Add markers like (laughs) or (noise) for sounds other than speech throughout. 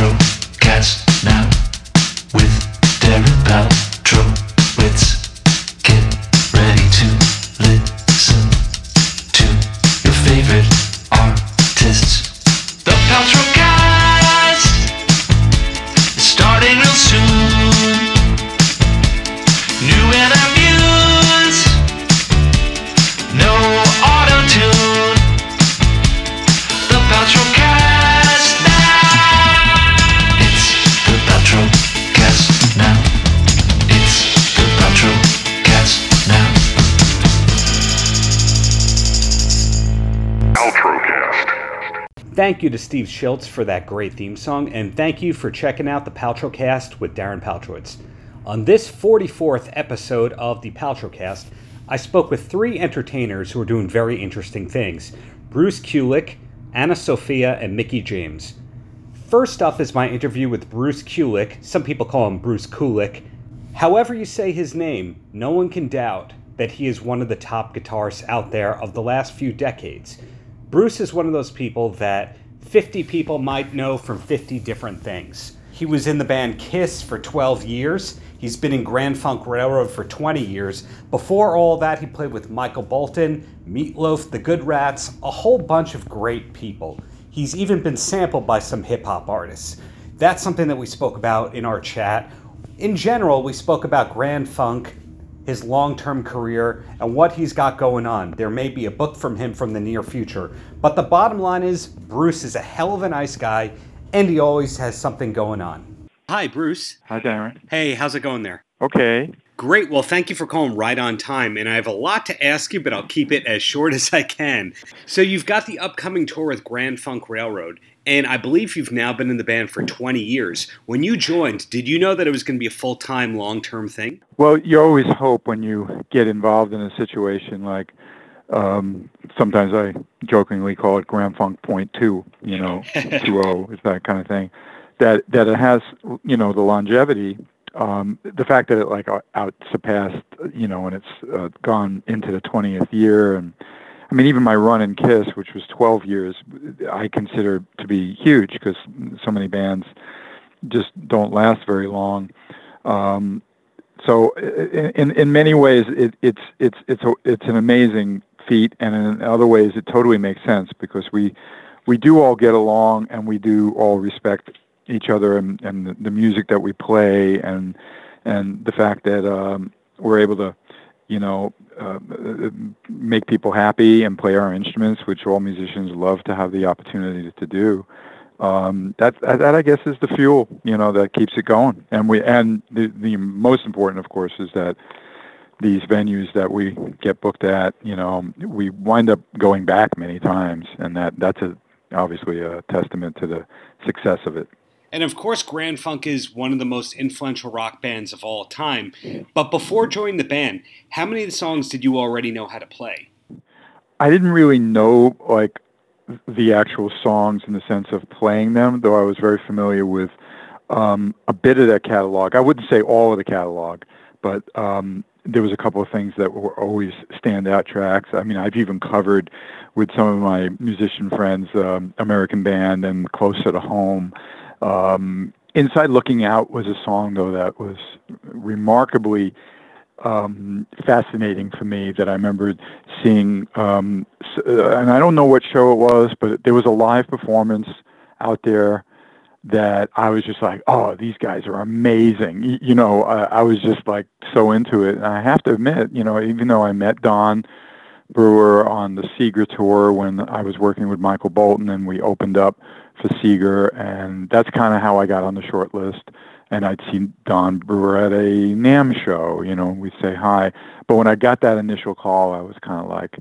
Paltrocast now with Darren Paltrowitz. Thank you to Steve Schiltz for that great theme song, and thank you for checking out the Paltrocast with Darren Paltrowitz. On this 44th episode of the Paltrocast, I spoke with three entertainers who are doing very interesting things Bruce Kulick, Anna Sofia, and Mickie James. First up is my interview with Bruce Kulick. Some people call him Bruce Kulick. However, you say his name, no one can doubt that he is one of the top guitarists out there of the last few decades. Bruce is one of those people that 50 people might know from 50 different things. He was in the band Kiss for 12 years. He's been in Grand Funk Railroad for 20 years. Before all that, he played with Michael Bolton, Meatloaf, The Good Rats, a whole bunch of great people. He's even been sampled by some hip hop artists. That's something that we spoke about in our chat. In general, we spoke about Grand Funk, his long term career, and what he's got going on. There may be a book from him from the near future. But the bottom line is, Bruce is a hell of a nice guy, and he always has something going on. Hi, Bruce. Hi, Darren. Hey, how's it going there? Okay. Great. Well, thank you for calling right on time. And I have a lot to ask you, but I'll keep it as short (laughs) as I can. So, you've got the upcoming tour with Grand Funk Railroad, and I believe you've now been in the band for 20 years. When you joined, did you know that it was going to be a full time, long term thing? Well, you always hope when you get involved in a situation like um, sometimes I jokingly call it Grand Funk Point Two, you know, (laughs) two O is that kind of thing. That that it has, you know, the longevity. Um, the fact that it like out- surpassed, you know, and it's uh, gone into the twentieth year, and I mean, even my run in Kiss, which was twelve years, I consider to be huge because so many bands just don't last very long. Um, so in in many ways it, it's it's it's a, it's an amazing feat and in other ways it totally makes sense because we we do all get along and we do all respect each other and, and the, the music that we play and and the fact that um, we're able to you know uh, make people happy and play our instruments which all musicians love to have the opportunity to do um, that, that I guess is the fuel, you know, that keeps it going. And we and the the most important, of course, is that these venues that we get booked at, you know, we wind up going back many times, and that that's a obviously a testament to the success of it. And of course, Grand Funk is one of the most influential rock bands of all time. But before joining the band, how many of the songs did you already know how to play? I didn't really know like the actual songs in the sense of playing them, though I was very familiar with um, a bit of that catalog. I wouldn't say all of the catalog, but um, there was a couple of things that were always standout tracks. I mean, I've even covered with some of my musician friends um, American Band and Closer to Home. Um, Inside Looking Out was a song, though, that was remarkably um, fascinating for me that I remember seeing, um, uh, and I don't know what show it was, but there was a live performance out there that I was just like, oh, these guys are amazing. You know, I, I was just like so into it. And I have to admit, you know, even though I met Don Brewer on the Seger tour when I was working with Michael Bolton and we opened up for Seger, and that's kind of how I got on the short list and I'd seen Don Brewer at a NAMM show, you know, we'd say hi. But when I got that initial call, I was kind of like,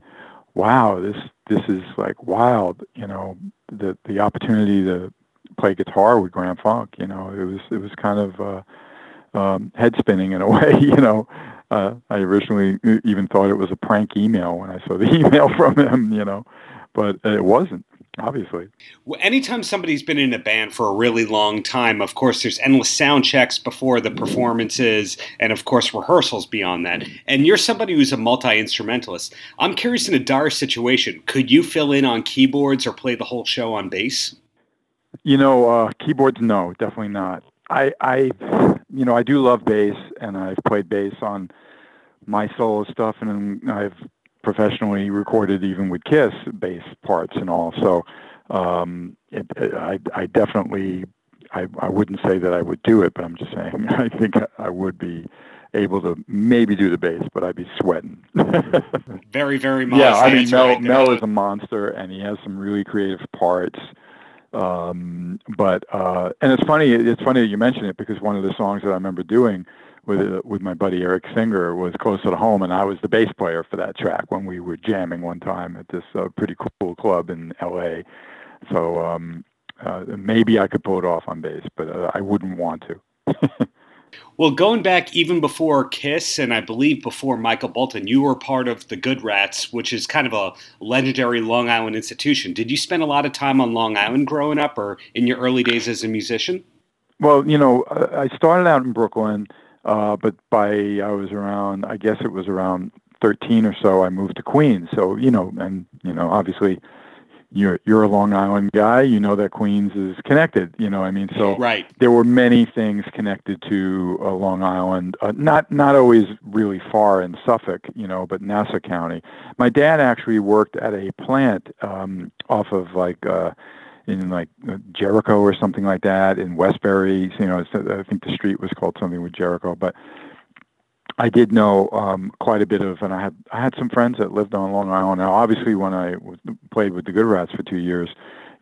wow, this this is like wild, you know, the the opportunity to play guitar with Grand Funk, you know, it was it was kind of uh, um, head spinning in a (laughs) way, you know. Uh, I originally even thought it was a prank email when I saw the (laughs) email from him, you know, but it wasn't obviously. Well, anytime somebody's been in a band for a really long time, of course, there's endless sound checks before the performances, and of course, rehearsals beyond that. And you're somebody who's a multi instrumentalist. I'm curious in a dire situation, could you fill in on keyboards or play the whole show on bass? You know, uh, keyboards, no, definitely not. I, I, you know, I do love bass, and I've played bass on my solo stuff, and I've professionally recorded even with Kiss bass parts and all. So, um, it, it, I, I definitely, I, I wouldn't say that I would do it, but I'm just saying (laughs) I think I would be able to maybe do the bass, but I'd be sweating. (laughs) very, very Yeah, I mean, Mel, right Mel is a monster, and he has some really creative parts. Um, but uh, and it's funny. It's funny that you mention it because one of the songs that I remember doing with uh, with my buddy Eric Singer was "Closer to Home," and I was the bass player for that track when we were jamming one time at this uh, pretty cool club in L.A. So um, uh, maybe I could pull it off on bass, but uh, I wouldn't want to. (laughs) Well, going back even before Kiss, and I believe before Michael Bolton, you were part of the Good Rats, which is kind of a legendary Long Island institution. Did you spend a lot of time on Long Island growing up, or in your early days as a musician? Well, you know, I started out in Brooklyn, uh, but by I was around, I guess it was around 13 or so, I moved to Queens. So, you know, and you know, obviously you're you're a Long Island guy, you know that Queens is connected. You know, I mean, so right. there were many things connected to uh, Long Island. Uh, not not always really far in Suffolk, you know, but Nassau County. My dad actually worked at a plant um, off of like. Uh, in like uh, Jericho or something like that in Westbury, you know, I think the street was called something with Jericho, but I did know um, quite a bit of, and I had I had some friends that lived on Long Island. Now, obviously, when I played with the Good Rats for two years,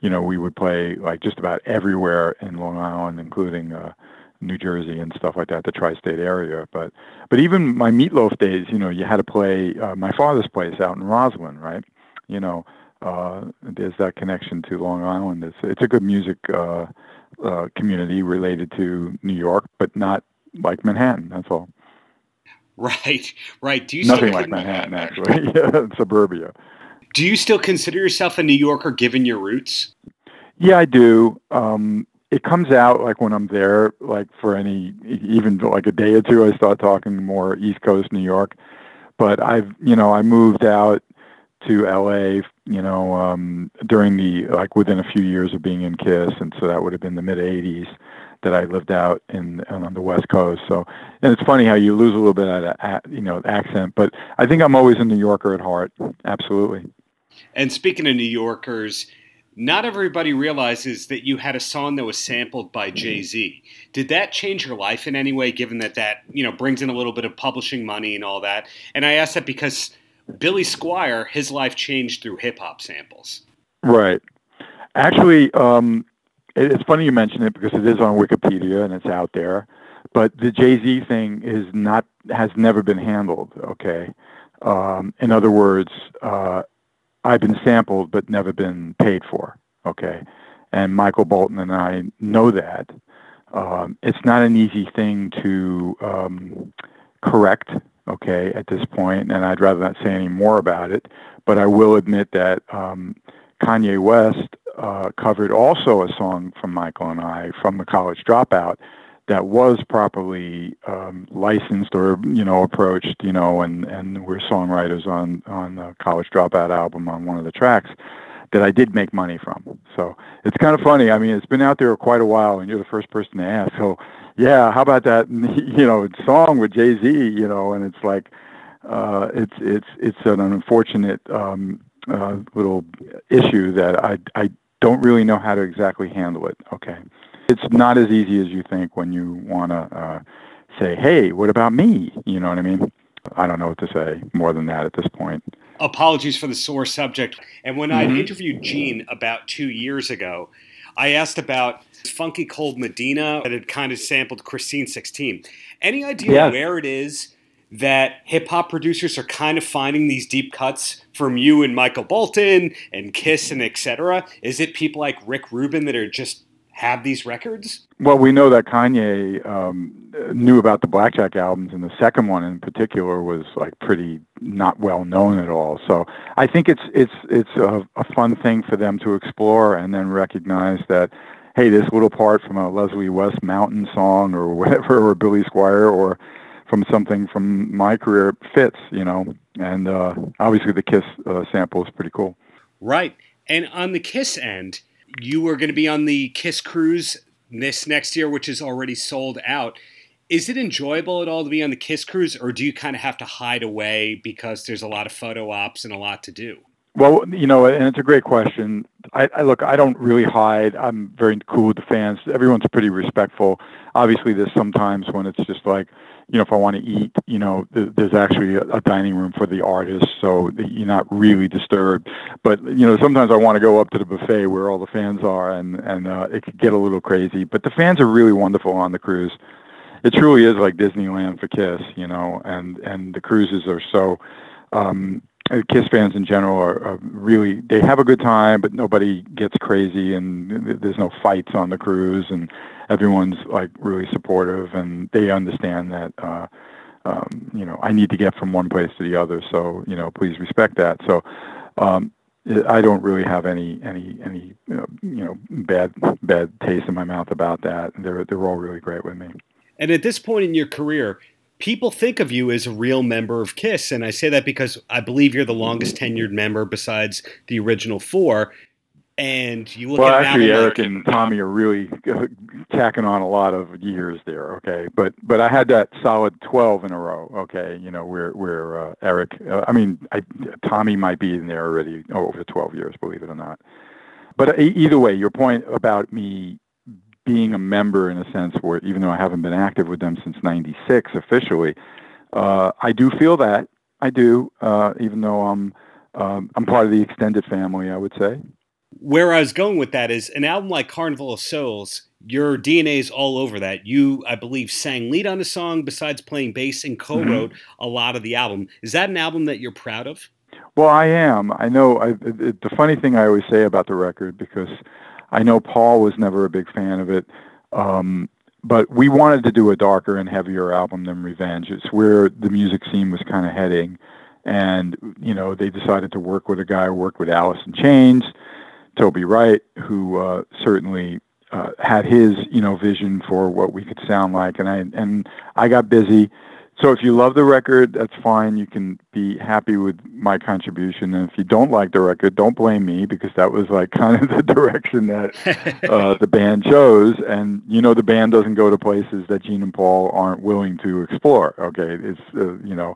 you know, we would play like just about everywhere in Long Island, including uh, New Jersey and stuff like that, the tri-state area. But but even my meatloaf days, you know, you had to play uh, my father's place out in Roslyn, right? You know, uh, there's that connection to Long Island. It's it's a good music uh, uh, community related to New York, but not like Manhattan. That's all. (laughs) Right, right. Do you nothing like Manhattan actually? (laughs) yeah, suburbia. Do you still consider yourself a New Yorker given your roots? Yeah, I do. Um, it comes out like when I'm there, like for any even like a day or two, I start talking more East Coast New York. But I've you know I moved out to LA, you know, um, during the like within a few years of being in Kiss, and so that would have been the mid '80s that I lived out in on the West Coast. So, and it's funny how you lose a little bit of that, you know, accent. But I think I'm always a New Yorker at heart. Absolutely. And speaking of New Yorkers, not everybody realizes that you had a song that was sampled by Jay Z. Did that change your life in any way? Given that that you know brings in a little bit of publishing money and all that. And I ask that because Billy Squier, his life changed through hip hop samples. Right. Actually, um, it's funny you mention it because it is on Wikipedia and it's out there. But the Jay Z thing is not has never been handled. Okay, um, in other words, uh, I've been sampled but never been paid for. Okay, and Michael Bolton and I know that. Um, it's not an easy thing to um, correct. Okay, at this point, and I'd rather not say any more about it. But I will admit that um, Kanye West uh, covered also a song from Michael and I from the College Dropout that was properly um, licensed or you know approached, you know, and and we're songwriters on on the College Dropout album on one of the tracks that I did make money from. So it's kind of funny. I mean, it's been out there quite a while, and you're the first person to ask. So yeah, how about that? (laughs) You know, song with Jay Z. You know, and it's like uh, it's it's it's an unfortunate um, uh, little issue that I I don't really know how to exactly handle it. Okay, it's not as easy as you think when you want to uh, say, "Hey, what about me?" You know what I mean? I don't know what to say more than that at this point. Apologies for the sore subject. And when mm-hmm. I interviewed Gene about two years ago, I asked about Funky Cold Medina that had kind of sampled Christine 16. Any idea yes. where it is that hip hop producers are kind of finding these deep cuts from you and Michael Bolton and Kiss and etc. Is it people like Rick Rubin that are just have these records? Well, we know that Kanye um, knew about the Blackjack albums, and the second one in particular was like pretty not well known at all. So I think it's it's it's a, a fun thing for them to explore, and then recognize that hey, this little part from a Leslie West Mountain song or (laughs) whatever, or Billy Squier or from something from my career fits, you know. And uh, obviously, the Kiss uh, sample is pretty cool. Right. And on the Kiss end, you were going to be on the Kiss cruise this next year, which is already sold out. Is it enjoyable at all to be on the Kiss cruise, or do you kind of have to hide away because there's a lot of photo ops and a lot to do? Well, you know, and it's a great question. I, I look, I don't really hide. I'm very cool with the fans. Everyone's pretty respectful. Obviously, there's sometimes when it's just like, you know, if I want to eat, you know, th- there's actually a, a dining room for the artists, so you're not really disturbed. But you know, sometimes I want to go up to the buffet where all the fans are, and and uh, it could get a little crazy. But the fans are really wonderful on the cruise. It truly is like Disneyland for Kiss, you know, and and the cruises are so. Um, Kiss fans in general are, are, really they have a good time, but nobody gets crazy, and there's no fights on the cruise, and everyone's like really supportive, and they understand that. Uh, um, you know, I need to get from one place to the other, so you know, please respect that. So, um, I don't really have any any any you know bad bad taste in my mouth about that. They're they're all really great with me. And at this point in your career, people think of you as a real member of Kiss, and I say that because I believe you're the longest tenured member besides the original four. And you look well, at actually, Eric like, and Tommy are really tacking on a lot of years there. Okay, but but I had that solid twelve in a row. Okay, you know where where uh, Eric, uh, I mean, I, Tommy might be in there already over twelve years, believe it or not. But uh, either way, your point about me being a member in a sense where even though I haven't been active with them since 96 officially, uh, I do feel that. I do, uh, even though I'm, um, I'm part of the extended family, I would say. Where I was going with that is an album like Carnival of Souls, your DNA is all over that. You, I believe, sang lead on the song besides playing bass and co wrote mm-hmm. a lot of the album. Is that an album that you're proud of? Well, I am. I know. I, it, the funny thing I always say about the record, because I know Paul was never a big fan of it. Um, but we wanted to do a darker and heavier album than Revenge. It's where the music scene was kind of heading. And, you know, they decided to work with a guy who worked with Alice in Chains, Toby Wright, who uh, certainly uh, had his, you know, vision for what we could sound like. And I, and I got busy so if you love the record, that's fine. You can be happy with my contribution. And if you don't like the record, don't blame me because that was like (laughs) kind of the direction that (laughs) uh, the band chose. And you know, the band doesn't go to places that Gene and Paul aren't willing to explore. Okay, it's uh, you know.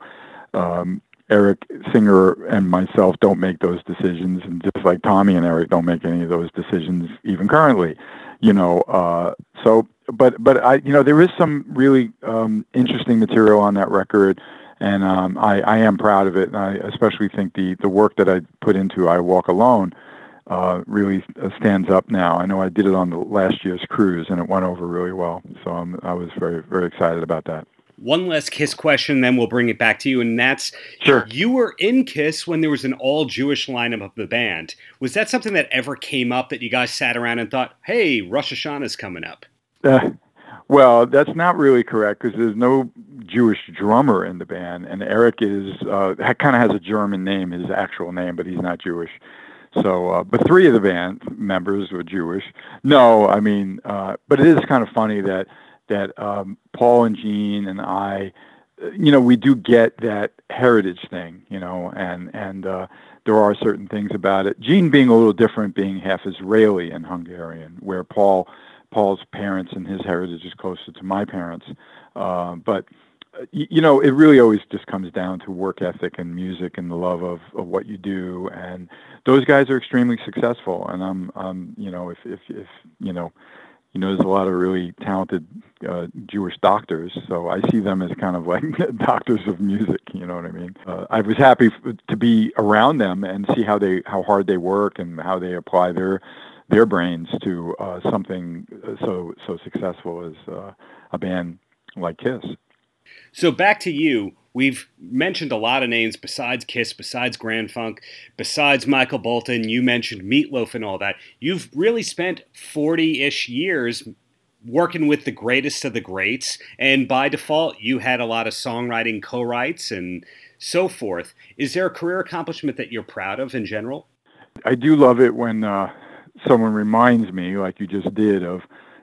Um, Eric Singer and myself don't make those decisions, and just like Tommy and Eric don't make any of those decisions even currently, you know. Uh, so but but I you know there is some really um, interesting material on that record, and um, I, I am proud of it. And I especially think the the work that I put into I Walk Alone uh, really uh, stands up now. I know I did it on the last year's cruise, and it went over really well. So I'm, I was very very excited about that. One last Kiss question, then we'll bring it back to you, and that's sure. You were in Kiss when there was an all Jewish lineup of the band. Was that something that ever came up that you guys sat around and thought, "Hey, Rosh Hashanah's coming up"? Uh, well, that's not really correct because there's no Jewish drummer in the band, and Eric is uh, kind of has a German name, his actual name, but he's not Jewish. So, uh, but three of the band members were Jewish. No, I mean, uh, but it is kind of funny that that um, Paul and Gene and I, you know, we do get that heritage thing, you know, and and uh, there are certain things about it. Gene being a little different, being half Israeli and Hungarian, where Paul Paul's parents and his heritage is closer to my parents. Uh, but you know, it really always just comes down to work ethic and music and the love of, of what you do. And those guys are extremely successful. And I'm, um, you know, if, if, if, you know, you know, there's a lot of really talented uh, Jewish doctors, so I see them as kind of like (laughs) doctors of music. You know what I mean? Uh, I was happy f- to be around them and see how they, how hard they work and how they apply their their brains to uh, something so so successful as uh, a band like Kiss. So back to you. We've mentioned a lot of names besides Kiss, besides Grand Funk, besides Michael Bolton. You mentioned Meatloaf and all that. You've really spent 40 ish years working with the greatest of the greats. And by default, you had a lot of songwriting co writes and so forth. Is there a career accomplishment that you're proud of in general? I do love it when uh, someone reminds me, like you just did, of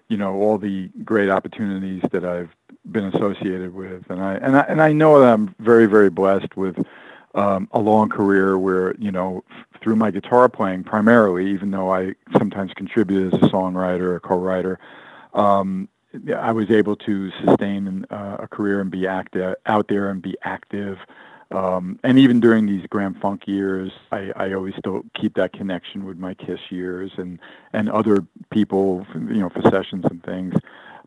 you know all the great opportunities that I've been associated with, and I and I and I know that I'm very very blessed with um, a long career where you know through my guitar playing primarily, even though I sometimes contribute as a songwriter or co-writer. Um, I was able to sustain uh, a career and be active out there and be active. Um, and even during these Grand Funk years, I, I always still keep that connection with my Kiss years and and other people, you know, for sessions and things.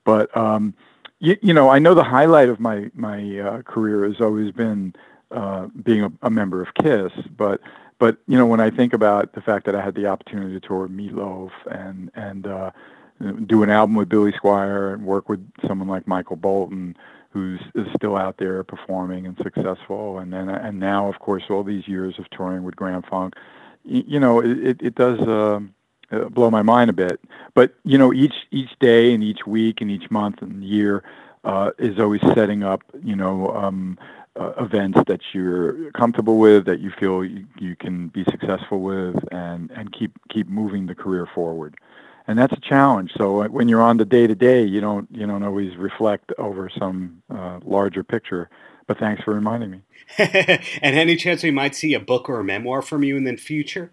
But um, you, you know, I know the highlight of my my uh, career has always been uh, being a, a member of Kiss. But but you know, when I think about the fact that I had the opportunity to tour Meatloaf and and uh, do an album with Billy Squier and work with someone like Michael Bolton, who's is still out there performing and successful, and then and now, of course, all these years of touring with Grand Funk, you, you know, it it does. Uh, blow my mind a bit, but you know, each each day and each week and each month and year uh, is always setting up, you know, um, uh, events that you're comfortable with, that you feel you, you can be successful with, and and keep keep moving the career forward and that's a challenge. So uh, when you're on the day to day, you don't you don't always reflect over some uh, larger picture. But thanks for reminding me. (laughs) and any chance we might see a book or a memoir from you in the future?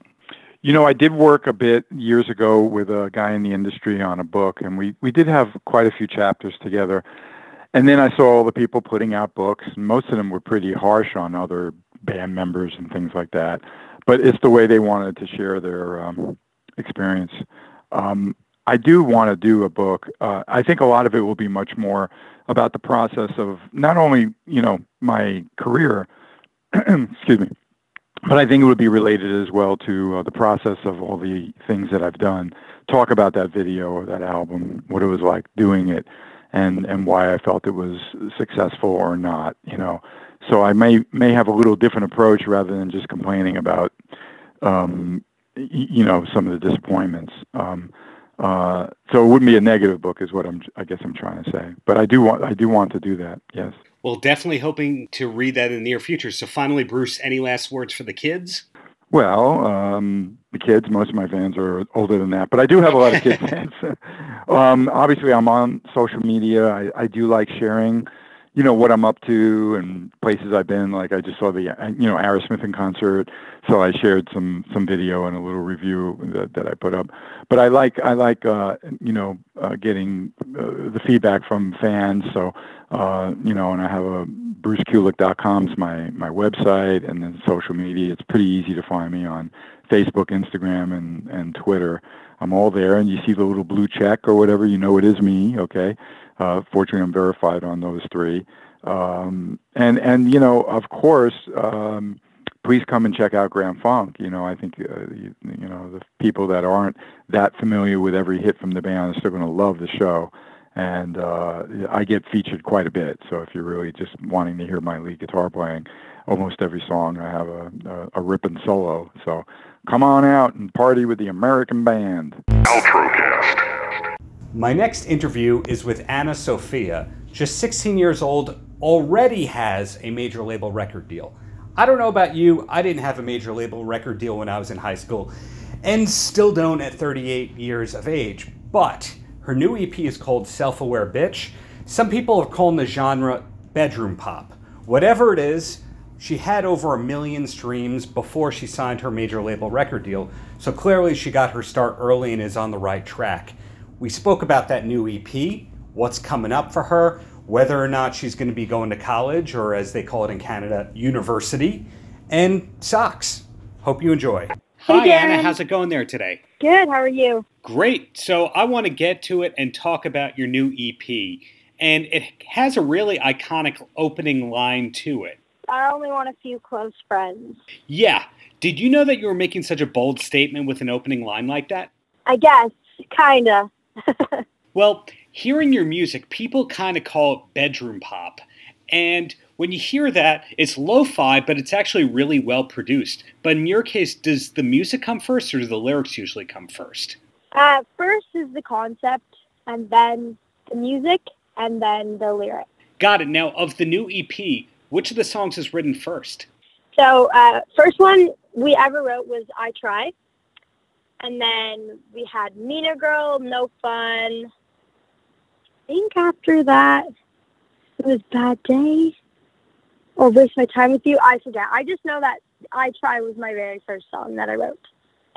You know, I did work a bit years ago with a guy in the industry on a book, and we we did have quite a few chapters together. And then I saw all the people putting out books, and most of them were pretty harsh on other band members and things like that. But it's the way they wanted to share their um, experience. Um, I do want to do a book. Uh, I think a lot of it will be much more about the process of not only you know my career, (clears throat) excuse me, but I think it would be related as well to uh, the process of all the things that I've done. Talk about that video or that album, what it was like doing it, and and why I felt it was successful or not. You know, so I may may have a little different approach rather than just complaining about um, you know some of the disappointments. Um, uh, so it wouldn't be a negative book, is what I'm. I guess I'm trying to say. But I do want. I do want to do that. Yes. Well, definitely hoping to read that in the near future. So finally, Bruce, any last words for the kids? Well, um, the kids. Most of my fans are older than that, but I do have a lot of kid (laughs) fans. um, obviously, I'm on social media. I, I do like sharing you know what I'm up to and places I've been. Like I just saw the you know Aerosmith in concert, so I shared some some video and a little review that, that I put up. But I like I like uh, you know uh, getting uh, the feedback from fans. So uh, you know, and I have a BruceKulick.com is my my website, and then social media. It's pretty easy to find me on Facebook, Instagram, and and Twitter. I'm all there, and you see the little blue check or whatever. You know it is me. Okay. Uh, fortunately, I'm verified on those three. Um, and and you know, of course, um, please come and check out Grand Funk. You know, I think uh, you, you, know the people that aren't that familiar with every hit from the band are still going to love the show. And uh, I get featured quite a bit. So if you're really just wanting to hear my lead guitar playing, almost every song I have a, a, a ripping solo. So come on out and party with the American band. Outrocast. My next interview is with Anna Sofia, just 16 years old, already has a major label record deal. I don't know about you, I didn't have a major label record deal when I was in high school, and still don't at 38 years of age. But her new EP is called Self Aware Bitch. Some people are calling the genre bedroom pop. Whatever it is, she had over a million streams before she signed her major label record deal, so clearly she got her start early and is on the right track. We spoke about that new EP, what's coming up for her, whether or not she's going to be going to college or, as they call it in Canada, university, and socks. Hope you enjoy. Hey, Hi, Darren. Anna. How's it going there today? Good. How are you? Great. So, I want to get to it and talk about your new EP. And it has a really iconic opening line to it. I only want a few close friends. Yeah. Did you know that you were making such a bold statement with an opening line like that? I guess, kinda. (laughs) Well, hearing your music, people kind of call it bedroom pop. And when you hear that, it's lo fi, but it's actually really well produced. But in your case, does the music come first or do the lyrics usually come first? Uh, first is the concept, and then the music, and then the lyric. Got it. Now, of the new EP, which of the songs is written first? So, uh, first one we ever wrote was "I Try," and then we had "Meaner Girl," "No Fun." I think after that it was "Bad Day." or waste my time with you. I forget. I just know that I Try was my very first song that I wrote.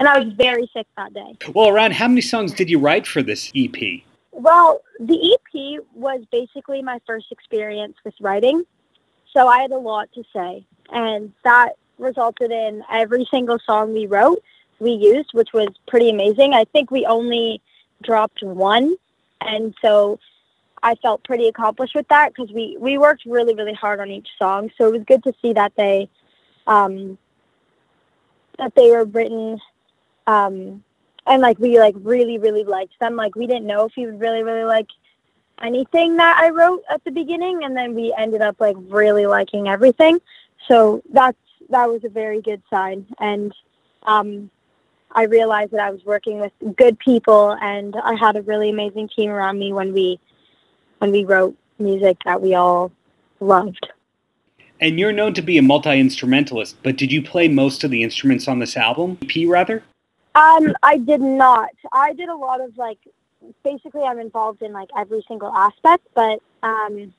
And I was very sick that day. Well, around how many songs did you write for this EP? Well, the EP was basically my first experience with writing. So I had a lot to say. And that resulted in every single song we wrote, we used, which was pretty amazing. I think we only dropped one. And so I felt pretty accomplished with that because we, we worked really, really hard on each song. So it was good to see that they, um, that they were written, um, and like we like really, really liked them. Like we didn't know if we would really, really like anything that I wrote at the beginning, and then we ended up like really liking everything. So that's that was a very good sign, and um, I realized that I was working with good people, and I had a really amazing team around me when we when we wrote music that we all loved. And you're known to be a multi instrumentalist, but did you play most of the instruments on this album? EP rather? Um, I did not. I did a lot of like basically I'm involved in like every single aspect, but um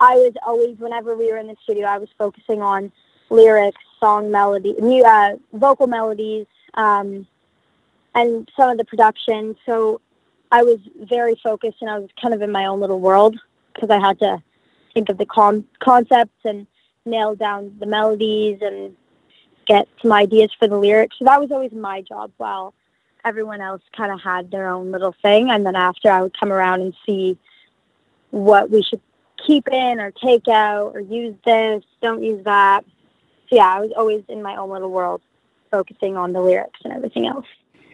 I was always whenever we were in the studio I was focusing on lyrics, song melody, new uh, vocal melodies, um, and some of the production. So I was very focused and I was kind of in my own little world because I had to think of the con- concepts and nail down the melodies and get some ideas for the lyrics. So that was always my job while everyone else kind of had their own little thing. And then after I would come around and see what we should keep in or take out or use this, don't use that. So yeah, I was always in my own little world focusing on the lyrics and everything else.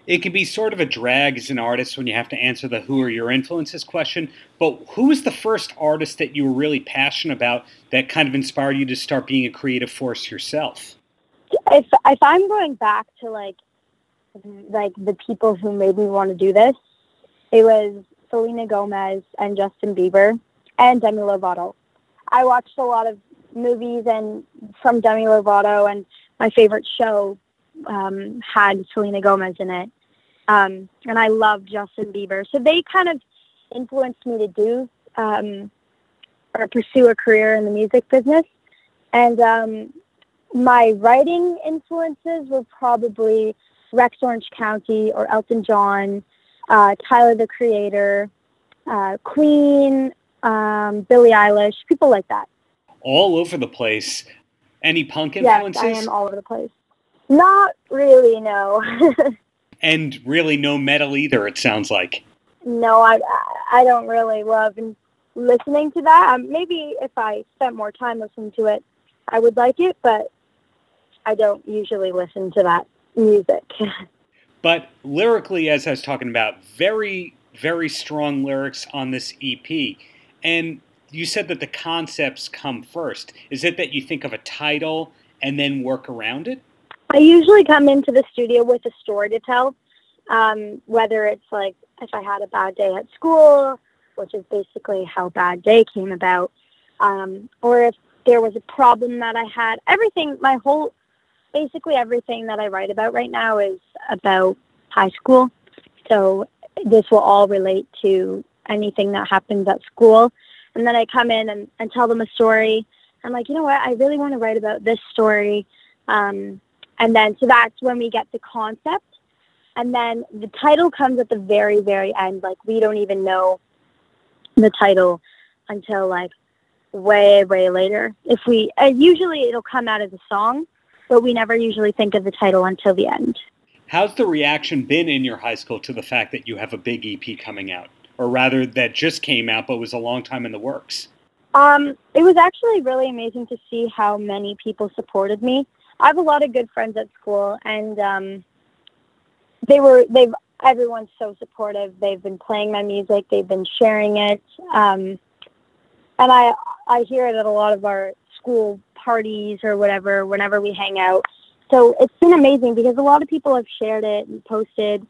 It can be sort of a drag as an artist when you have to answer the who are your influences question, but who was the first artist that you were really passionate about that kind of inspired you to start being a creative force yourself? If if I'm going back to like like the people who made me want to do this, it was Selena Gomez and Justin Bieber and Demi Lovato. I watched a lot of movies and from Demi Lovato, and my favorite show um, had Selena Gomez in it. Um, and I love Justin Bieber. So they kind of influenced me to do um, or pursue a career in the music business. And um, my writing influences were probably Rex Orange County or Elton John, uh, Tyler the Creator, uh, Queen, um, Billie Eilish, people like that. All over the place. Any punk influences? Yes? I am all over the place. Not really, no. (laughs) and really no metal either, it sounds like. no, I I don't really love listening to that. Um, maybe if I spent more time listening to it, I would like it, but I don't usually listen to that music. (laughs) But lyrically, as I was talking about, very, very strong lyrics on this EP. And you said that the concepts come first. Is it that you think of a title and then work around it? I usually come into the studio with a story to tell, um, whether it's like if I had a bad day at school, which is basically how Bad Day came about, um, or if there was a problem that I had. Everything, my whole, basically everything that I write about right now is about high school. So this will all relate to anything that happens at school. And then I come in and, and tell them a story. I'm like, you know what? I really want to write about this story. Um, and then, so that's when we get the concept. And then the title comes at the very, very end. Like, we don't even know the title until like way, way later. If we, uh, usually it'll come out as a song, but we never usually think of the title until the end. How's the reaction been in your high school to the fact that you have a big EP coming out? Or rather, that just came out but was a long time in the works? Um, it was actually really amazing to see how many people supported me. I have a lot of good friends at school, and um, they were they've everyone's so supportive. They've been playing my music, they've been sharing it, um, and I I hear it at a lot of our school parties or whatever whenever we hang out. So it's been amazing because a lot of people have shared it and posted.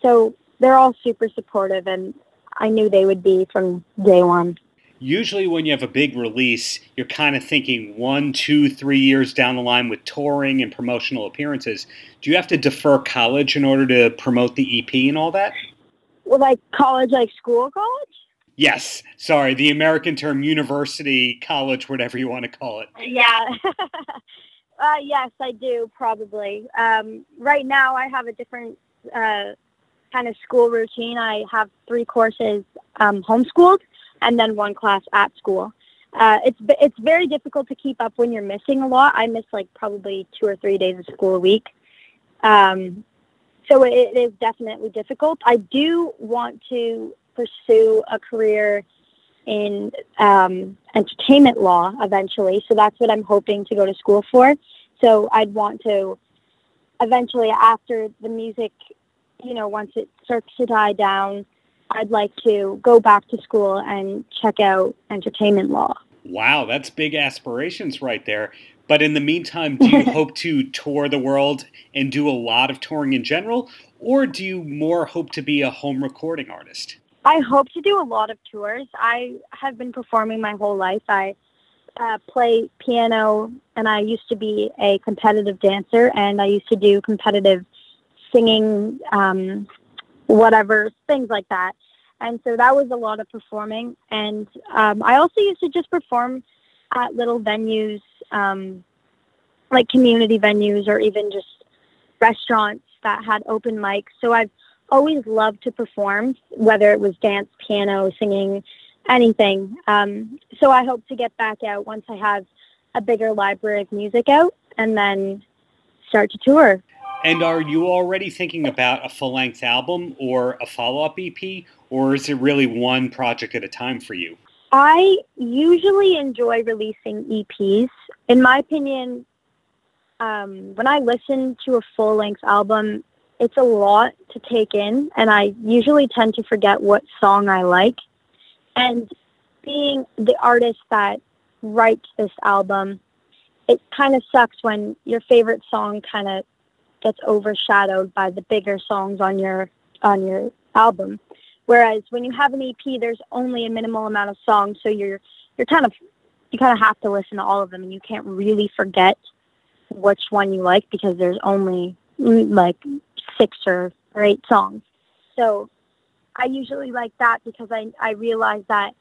So they're all super supportive, and I knew they would be from day one. Usually, when you have a big release, you're kind of thinking one, two, three years down the line with touring and promotional appearances. Do you have to defer college in order to promote the EP and all that? Well, like college, like school college. Yes, sorry, the American term university, college, whatever you want to call it. Yeah. (laughs) uh, yes, I do probably. Um, right now, I have a different uh, kind of school routine. I have three courses um, homeschooled and then one class at school. Uh, it's it's very difficult to keep up when you're missing a lot. I miss like probably two or three days of school a week. Um, so it, it is definitely difficult. I do want to pursue a career in um, entertainment law eventually. So that's what I'm hoping to go to school for. So I'd want to eventually, after the music, you know, once it starts to die down, I'd like to go back to school and check out entertainment law. Wow, that's big aspirations right there. But in the meantime, do you (laughs) hope to tour the world and do a lot of touring in general, or do you more hope to be a home recording artist? I hope to do a lot of tours. I have been performing my whole life. I uh, play piano, and I used to be a competitive dancer, and I used to do competitive singing, um, whatever, things like that. And so that was a lot of performing. And um, I also used to just perform at little venues, um, like community venues, or even just restaurants that had open mics. So I've always loved to perform, whether it was dance, piano, singing, anything. Um, so I hope to get back out once I have a bigger library of music out and then start to tour. And are you already thinking about a full length album or a follow up EP, or is it really one project at a time for you? I usually enjoy releasing EPs. In my opinion, um, when I listen to a full length album, it's a lot to take in, and I usually tend to forget what song I like. And being the artist that writes this album, it kind of sucks when your favorite song kind of gets overshadowed by the bigger songs on your on your album. Whereas when you have an EP, there's only a minimal amount of songs, so you're you're kind of you kind of have to listen to all of them, and you can't really forget which one you like because there's only like six or, or eight songs. So I usually like that because I, I realize that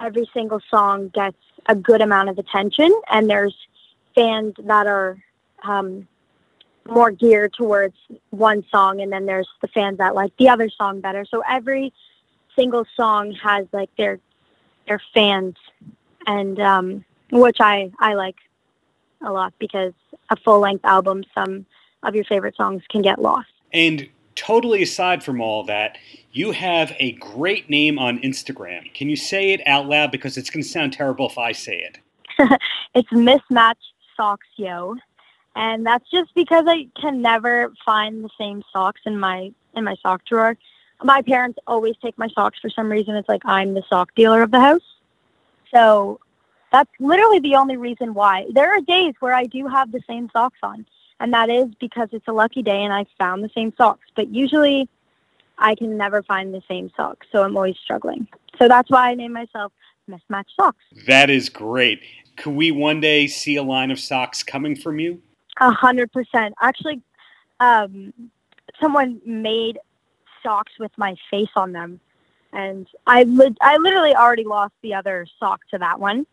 every single song gets a good amount of attention and there's fans that are um, more geared towards one song and then there's the fans that like the other song better. So every single song has like their their fans and um, which I, I like a lot because a full length album some of your favorite songs can get lost. And totally aside from all that, you have a great name on Instagram. Can you say it out loud because it's going to sound terrible if I say it? (laughs) it's mismatched socks, yo, and that's just because I can never find the same socks in my in my sock drawer. My parents always take my socks for some reason. It's like I'm the sock dealer of the house, so that's literally the only reason why. There are days where I do have the same socks on, and that is because it's a lucky day and I found the same socks. But usually, I can never find the same socks, so I'm always struggling. So that's why I named myself Mismatched Socks. That is great. Could we one day see a line of socks coming from you? A hundred percent. Actually, um, someone made socks with my face on them, and I li- I literally already lost the other sock to that one.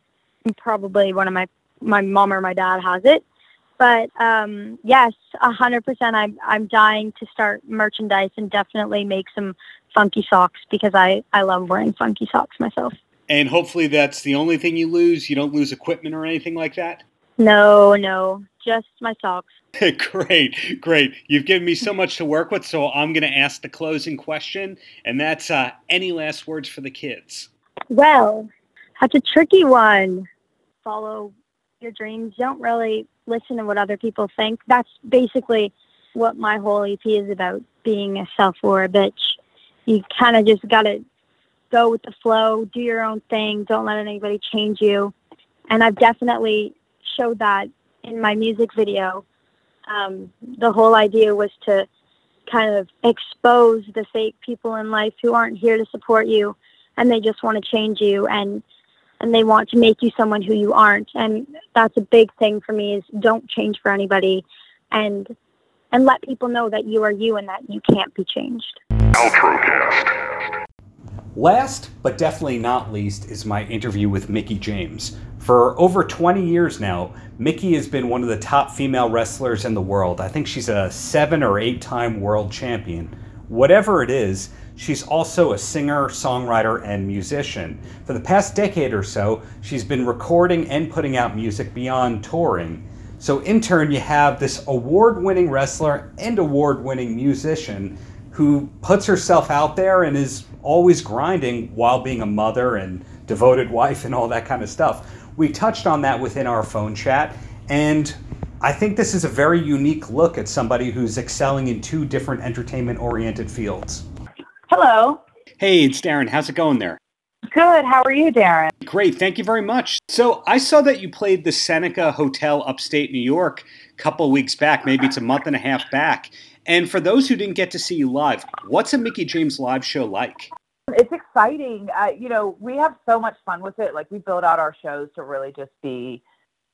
And probably one of my my mom or my dad has it. But um, yes, a hundred percent. I'm I'm dying to start merchandise and definitely make some funky socks because I I love wearing funky socks myself. And hopefully that's the only thing you lose. You don't lose equipment or anything like that. No, no, just my socks. (laughs) great, great. You've given me so much to work with, so I'm going to ask the closing question, and that's uh, any last words for the kids? Well, that's a tricky one. Follow your dreams. Don't really listen to what other people think. That's basically what my whole EP is about being a self aware bitch. You kind of just got to go with the flow, do your own thing, don't let anybody change you. And I've definitely showed that in my music video. Um, the whole idea was to kind of expose the fake people in life who aren't here to support you and they just want to change you and and they want to make you someone who you aren't and that's a big thing for me is don't change for anybody and and let people know that you are you and that you can't be changed Outrocast. Last, but definitely not least, is my interview with Mickie James. For over 20 years now, Mickie has been one of the top female wrestlers in the world. I think she's a seven or eight time world champion. Whatever it is, she's also a singer, songwriter, and musician. For the past decade or so, she's been recording and putting out music beyond touring. So, in turn, you have this award winning wrestler and award winning musician who puts herself out there and is always grinding while being a mother and devoted wife and all that kind of stuff. We touched on that within our phone chat, and I think this is a very unique look at somebody who's excelling in two different entertainment oriented fields. Hello. Hey, it's Darren. How's it going there? Good. How are you, Darren? Great. Thank you very much. So, I saw that you played the Seneca Hotel upstate New York a couple weeks back, maybe it's a month and a half back. And for those who didn't get to see you live, what's a Mickie James live show like? It's exciting. Uh, you know, we have so much fun with it. Like, we build out our shows to really just be,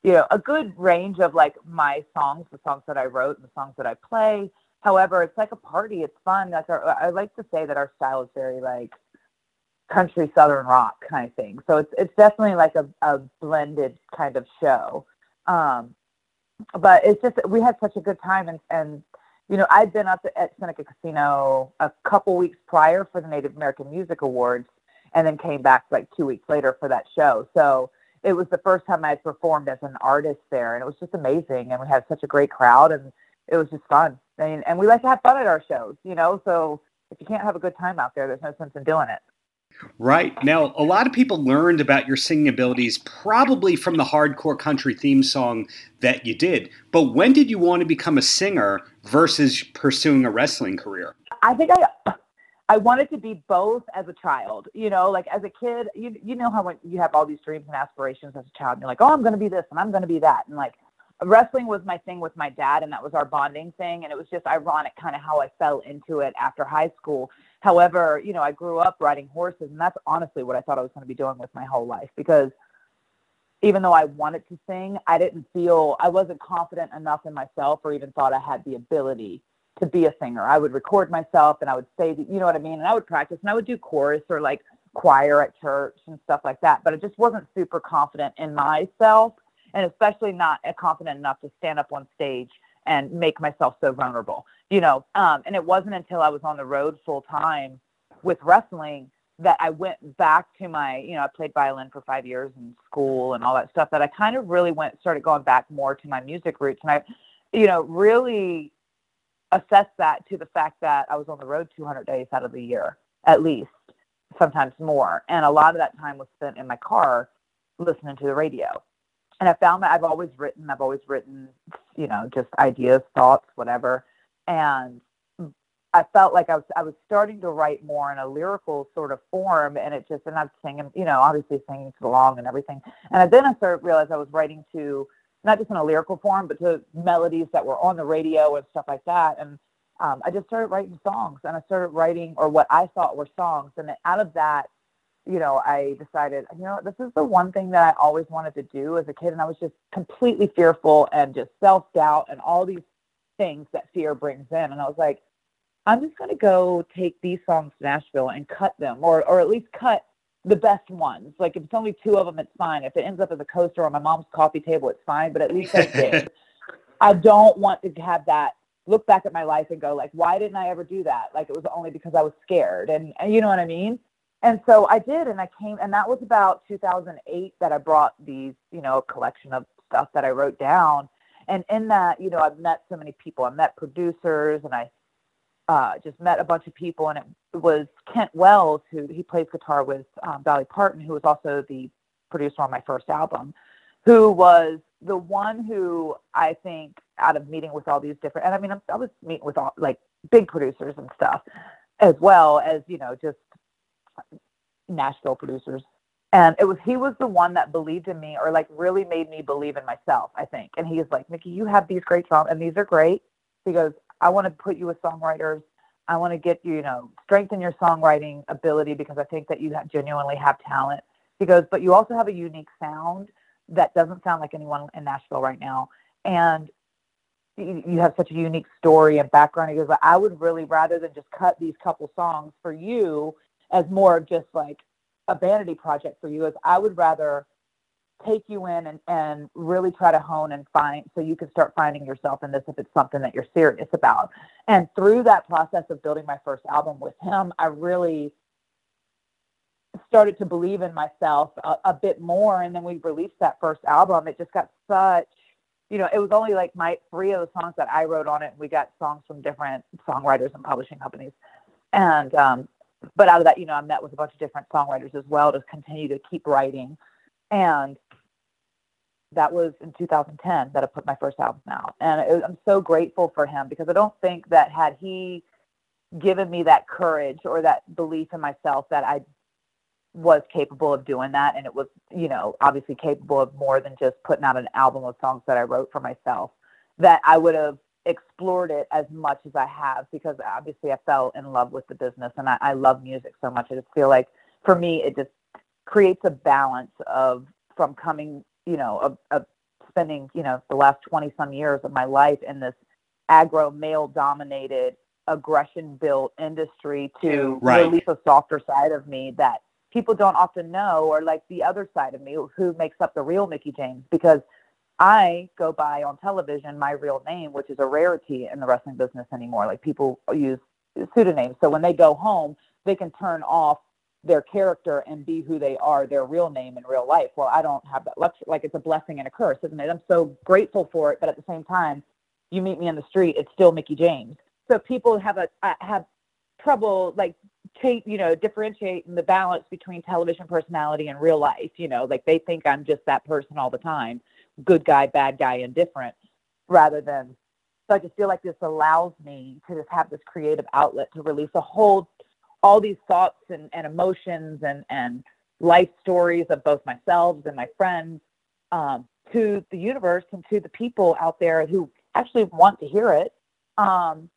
you know, a good range of like my songs, the songs that I wrote, and the songs that I play. However, it's like a party. It's fun. Like, our, I like to say that our style is very like country southern rock kind of thing. So it's it's definitely like a, a blended kind of show. Um, but it's just we had such a good time and and you know I'd been up at Seneca Casino a couple weeks prior for the Native American Music Awards and then came back like two weeks later for that show. So it was the first time I had performed as an artist there and it was just amazing and we had such a great crowd and it was just fun. I mean, and we like to have fun at our shows, you know, so if you can't have a good time out there, there's no sense in doing it. Right. Now, a lot of people learned about your singing abilities probably from the hardcore country theme song that you did. But when did you want to become a singer versus pursuing a wrestling career? I think I I wanted to be both as a child. You know, like as a kid, you you know how when you have all these dreams and aspirations as a child, and you're like, oh, I'm going to be this and I'm going to be that, and like wrestling was my thing with my dad, and that was our bonding thing, and it was just ironic, kind of how I fell into it after high school However, you know, I grew up riding horses, and that's honestly what I thought I was going to be doing with my whole life because even though I wanted to sing, I didn't feel I wasn't confident enough in myself or even thought I had the ability to be a singer. I would record myself and I would say, you know what I mean? And I would practice and I would do chorus or like choir at church and stuff like that. But I just wasn't super confident in myself and especially not confident enough to stand up on stage and make myself so vulnerable you know? Um, and it wasn't until i was on the road full time with wrestling that i went back to my you know i played violin for five years in school and all that stuff that i kind of really went started going back more to my music roots. And i you know really assessed that to the fact that i was on the road 200 days out of the year at least sometimes more. And a lot of that time was spent in my car listening to the radio and i found that i've always written i've always written you know just ideas thoughts whatever and I felt like I was I was starting to write more in a lyrical sort of form, and it just and I'm singing, you know, obviously singing along and everything. And then I started realize I was writing to not just in a lyrical form, but to melodies that were on the radio and stuff like that. And um, I just started writing songs, and I started writing or what I thought were songs. And out of that, you know, I decided, you know, this is the one thing that I always wanted to do as a kid, and I was just completely fearful and just self doubt and all these things that fear brings in. And I was like, I'm just going to go take these songs to Nashville and cut them, or or at least cut the best ones. Like if it's only two of them, it's fine. If it ends up as a coaster on my mom's coffee table, it's fine. But at least I did. (laughs) I don't want to have that look back at my life and go like, why didn't I ever do that? Like it was only because I was scared, and, and you know what I mean. And so I did, and I came, and that was about 2008 that I brought these, you know, collection of stuff that I wrote down and in that, you know, I've met so many people. I met producers, and I uh, just met a bunch of people. And it was Kent Wells, who he plays guitar with um, Dolly Parton, who was also the producer on my first album, who was the one who I think out of meeting with all these different, and I mean, I was meeting with all like big producers and stuff, as well as you know, just Nashville producers. And it was he was the one that believed in me or like really made me believe in myself i think. And he's like mickie you have these great songs and these are great. He goes i want to put you with songwriters. I want to get you you know strengthen your songwriting ability because i think that you have, genuinely have talent. He goes but you also have a unique sound that doesn't sound like anyone in nashville right now. And you have such a unique story and background. He goes i would really rather than just cut these couple songs for you as more of just like a vanity project for you. Is I would rather take you in and, and really try to hone and find so you can start finding yourself in this if it's something that you're serious about. And through that process of building my first album with him, I really started to believe in myself a, a bit more. And then we released that first album. It just got such, you know, it was only like my three of the songs that I wrote on it. And we got songs from different songwriters and publishing companies. And, um, but out of that, you know, I met with a bunch of different songwriters as well to continue to keep writing. And that was in 2010 that I put my first album out. And I'm so grateful for him because I don't think that had he given me that courage or that belief in myself that I was capable of doing that and it was you know obviously capable of more than just putting out an album of songs that i wrote for myself that i would have explored it as much as i have because obviously i fell in love with the business and i, I love music so much i just feel like for me it just creates a balance of from coming you know of, of spending you know the last 20 some years of my life in this agro male dominated aggression built industry to Right. release a softer side of me that people don't often know or like the other side of me who makes up the real Mickie James because I go by on television my real name, which is a rarity in the wrestling business anymore. Like people use pseudonyms. So when they go home, they can turn off their character and be who they are, their real name in real life. Well, I don't have that luxury. Like it's a blessing and a curse, isn't it? I'm so grateful for it, but at the same time, you meet me in the street, it's still Mickie James. So people have a uh, have trouble like cha- you know differentiating the balance between television personality and real life. You know, like they think I'm just that person all the time, good guy, bad guy, indifferent, rather than. So I just feel like this allows me to just have this creative outlet to release a whole, all these thoughts and, and emotions and and life stories of both myself and my friends um, to the universe and to the people out there who actually want to hear it. Um,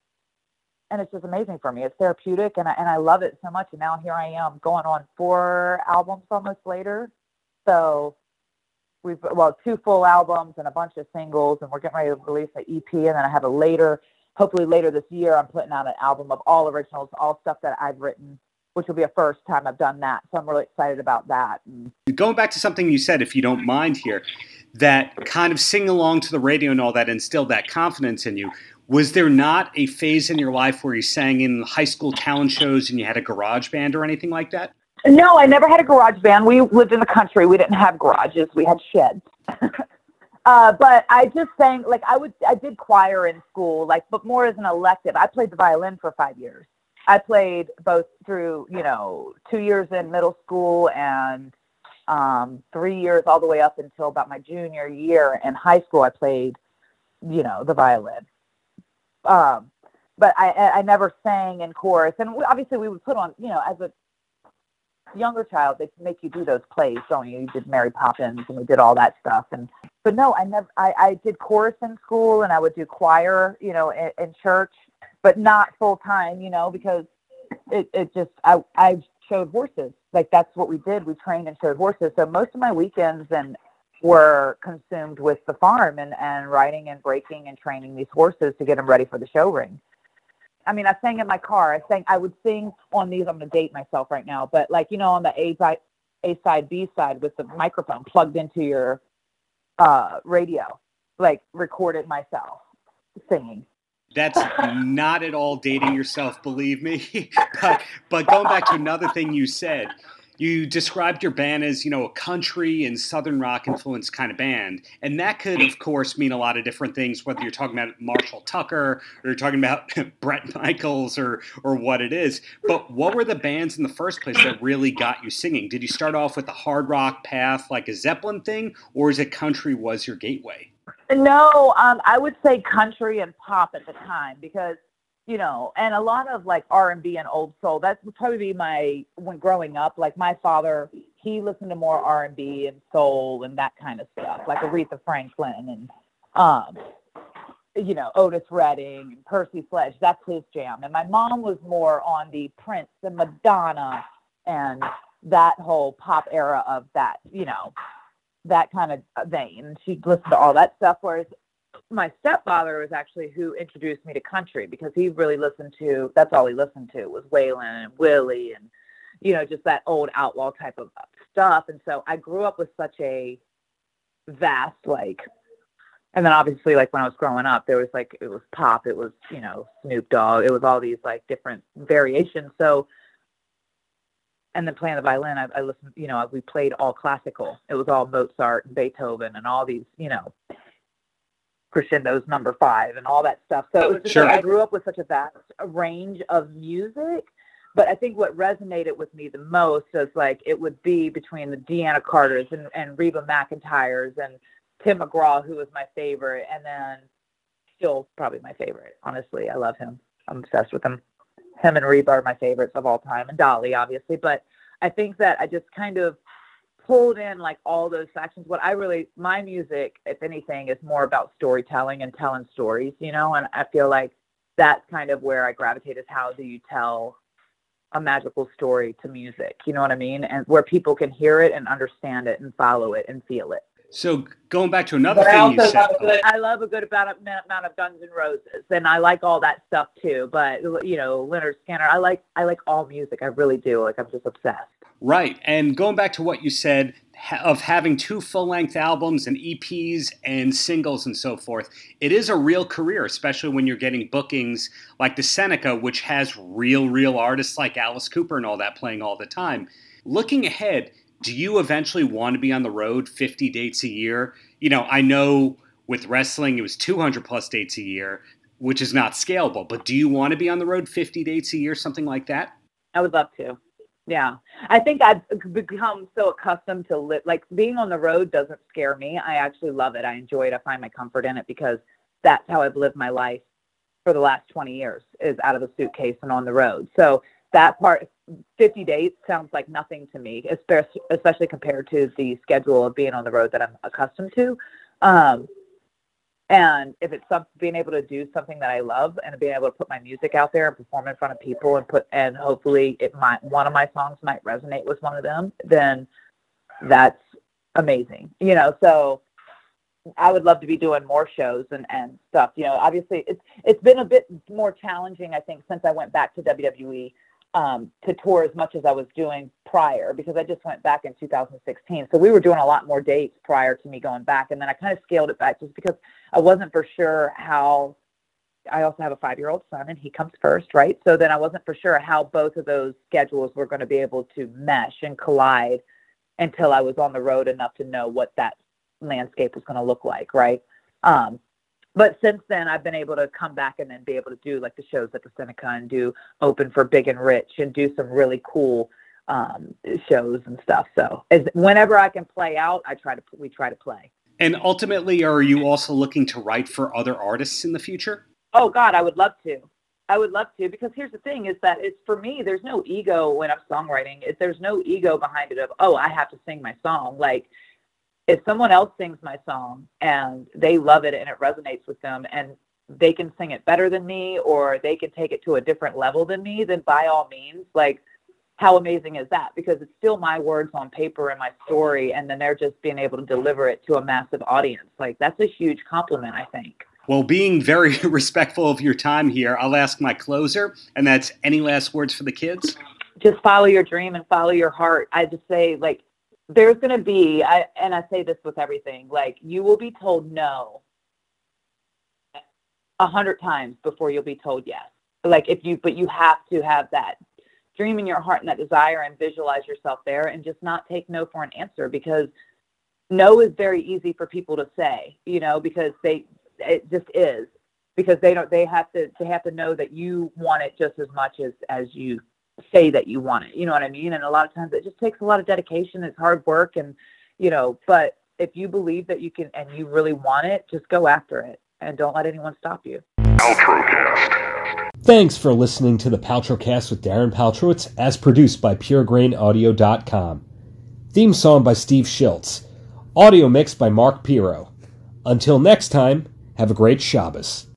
and it's just amazing for me. It's therapeutic, and I, and I love it so much. And now here I am going on four albums almost later. So we've well two full albums and a bunch of singles, and we're getting ready to release an EP. And then I have a later, hopefully later this year, I'm putting out an album of all originals, all stuff that I've written, which will be a first time I've done that. So I'm really excited about that. And Going back to something you said, if you don't mind here, that kind of sing along to the radio and all that instilled that confidence in you. Was there not a phase in your life where you sang in high school talent shows and you had a garage band or anything like that? No, I never had a garage band. We lived in the country. We didn't have garages. We had sheds. (laughs) uh, but I just sang like I would. I did choir in school, like, but more as an elective. I played the violin for five years. I played both through, you know, two years in middle school and um, three years all the way up until about my junior year in high school. I played, you know, the violin. Um, but I, I never sang in chorus, and obviously we would put on, you know, as a younger child, they make you do those plays, don't you? You did Mary Poppins and we did all that stuff. And but no, I never. I, I did chorus in school and I would do choir, you know, in, in church, but not full time, you know, because it it just I I showed horses. Like that's what we did. We trained and showed horses. So most of my weekends and were consumed with the farm and and riding and breaking and training these horses to get them ready for the show ring. I mean, I sang in my car. I sang. I would sing on these. I'm to date myself right now, but like you know, on the A side, A side, B side, with the microphone plugged into your uh, radio, like recorded myself singing. That's not at all dating yourself, believe me. (laughs) but but going back to another thing you said, you described your band as you know a country and southern rock influenced kind of band, and that could of course mean a lot of different things. Whether you're talking about Marshall Tucker or you're talking about (laughs) Bret Michaels or or what it is. But what were the bands in the first place that really got you singing? Did you start off with the hard rock path like a Zeppelin thing, or is it country was your gateway? No, um, I would say country and pop at the time because you know, and a lot of like R and B and old soul. That would probably be my when growing up. Like my father, he listened to more R and B and soul and that kind of stuff, like Aretha Franklin and um, you know Otis Redding and Percy Sledge. That's his jam. And my mom was more on the Prince and Madonna and that whole pop era of that, you know, that kind of vein. She listened to all that stuff. Whereas my stepfather was actually who introduced me to country because he really listened to that's all he listened to was Waylon and Willie and you know, just that old outlaw type of stuff. And so I grew up with such a vast like and then obviously like when I was growing up there was like it was pop, it was, you know, Snoop Dogg, it was all these like different variations. So and then playing the violin, I, I listened, you know, we played all classical. It was all Mozart and Beethoven and all these, you know, crescendos number five and all that stuff. So it was just Sure. like I grew up with such a vast range of music. But I think what resonated with me the most is like it would be between the Deana Carters and, and Reba McEntires and Tim McGraw, who was my favorite, and then still probably my favorite. Honestly, I love him. I'm obsessed with him. Him and Reba are my favorites of all time, and Dolly, obviously. But I think that I just kind of pulled in like all those sections. What I really, my music, if anything, is more about storytelling and telling stories, you know. And I feel like that's kind of where I gravitate is how do you tell a magical story to music, you know what I mean? And where people can hear it and understand it and follow it and feel it. So going back to another But I thing you also said. a good, I love a good amount of, amount of Guns N' Roses, and I like all that stuff too. But you know, Lynyrd Skynyrd, I like I like all music. I really do. Like I'm just obsessed. Right. And going back to what you said ha- of having two full length albums and EPs and singles and so forth, it is a real career, especially when you're getting bookings like the Seneca, which has real, real artists like Alice Cooper and all that playing all the time. Looking ahead, do you eventually want to be on the road 50 dates a year? You know, I know with wrestling it was 200 plus dates a year, which is not scalable, but do you want to be on the road 50 dates a year, something like that? I would love to. Yeah, I think I've become so accustomed to live. Like being on the road doesn't scare me. I actually love it. I enjoy it. I find my comfort in it because that's how I've lived my life for the last 20 years is out of a suitcase and on the road. So that part, 50 days sounds like nothing to me, especially, especially compared to the schedule of being on the road that I'm accustomed to. Um, and if it's some, being able to do something that I love and being able to put my music out there and perform in front of people and put and hopefully it might one of my songs might resonate with one of them, then that's amazing. You know, so I would love to be doing more shows and, and stuff. You know, obviously it's it's been a bit more challenging, I think, since I went back to WWE um, to tour as much as I was doing prior because I just went back in 2016. So we were doing a lot more dates prior to me going back, and then I kind of scaled it back just because I wasn't for sure how. I also have a five-year-old son, and he comes first, right? So then I wasn't for sure how both of those schedules were going to be able to mesh and collide until I was on the road enough to know what that landscape was going to look like, right? Um, but since then, I've been able to come back and then be able to do like the shows at the Seneca and do open for Big and Rich and do some really cool um, shows and stuff. So as whenever I can play out, I try to we try to play. And ultimately, are you also looking to write for other artists in the future? Oh God, I would love to. I would love to because here's the thing: is that it's for me. There's no ego when I'm songwriting. It, there's no ego behind it of oh I have to sing my song. Like if someone else sings my song and they love it and it resonates with them and they can sing it better than me or they can take it to a different level than me, then by all means, like how amazing is that? Because it's still my words on paper and my story, and then they're just being able to deliver it to a massive audience. Like that's a huge compliment, I think. Well, being very (laughs) respectful of your time here, I'll ask my closer, and that's any last words for the kids? Just follow your dream and follow your heart. I just say like there's going to be I and I say this with everything, like you will be told no a hundred times before you'll be told yes. Like if you but you have to have that dream in your heart and that desire and visualize yourself there and just not take no for an answer because no is very easy for people to say, you know, because they it just is because they don't they have to they have to know that you want it just as much as as you say that you want it. You know what I mean? And a lot of times it just takes a lot of dedication. It's hard work and you know, but if you believe that you can and you really want it, just go after it and don't let anyone stop you. Paltrocast. Thanks for listening to the Paltrocast with Darren Paltrowitz, as produced by PureGrainAudio.com. Theme song by Steve Schiltz. Audio mix by Mark Piro. Until next time, have a great Shabbos.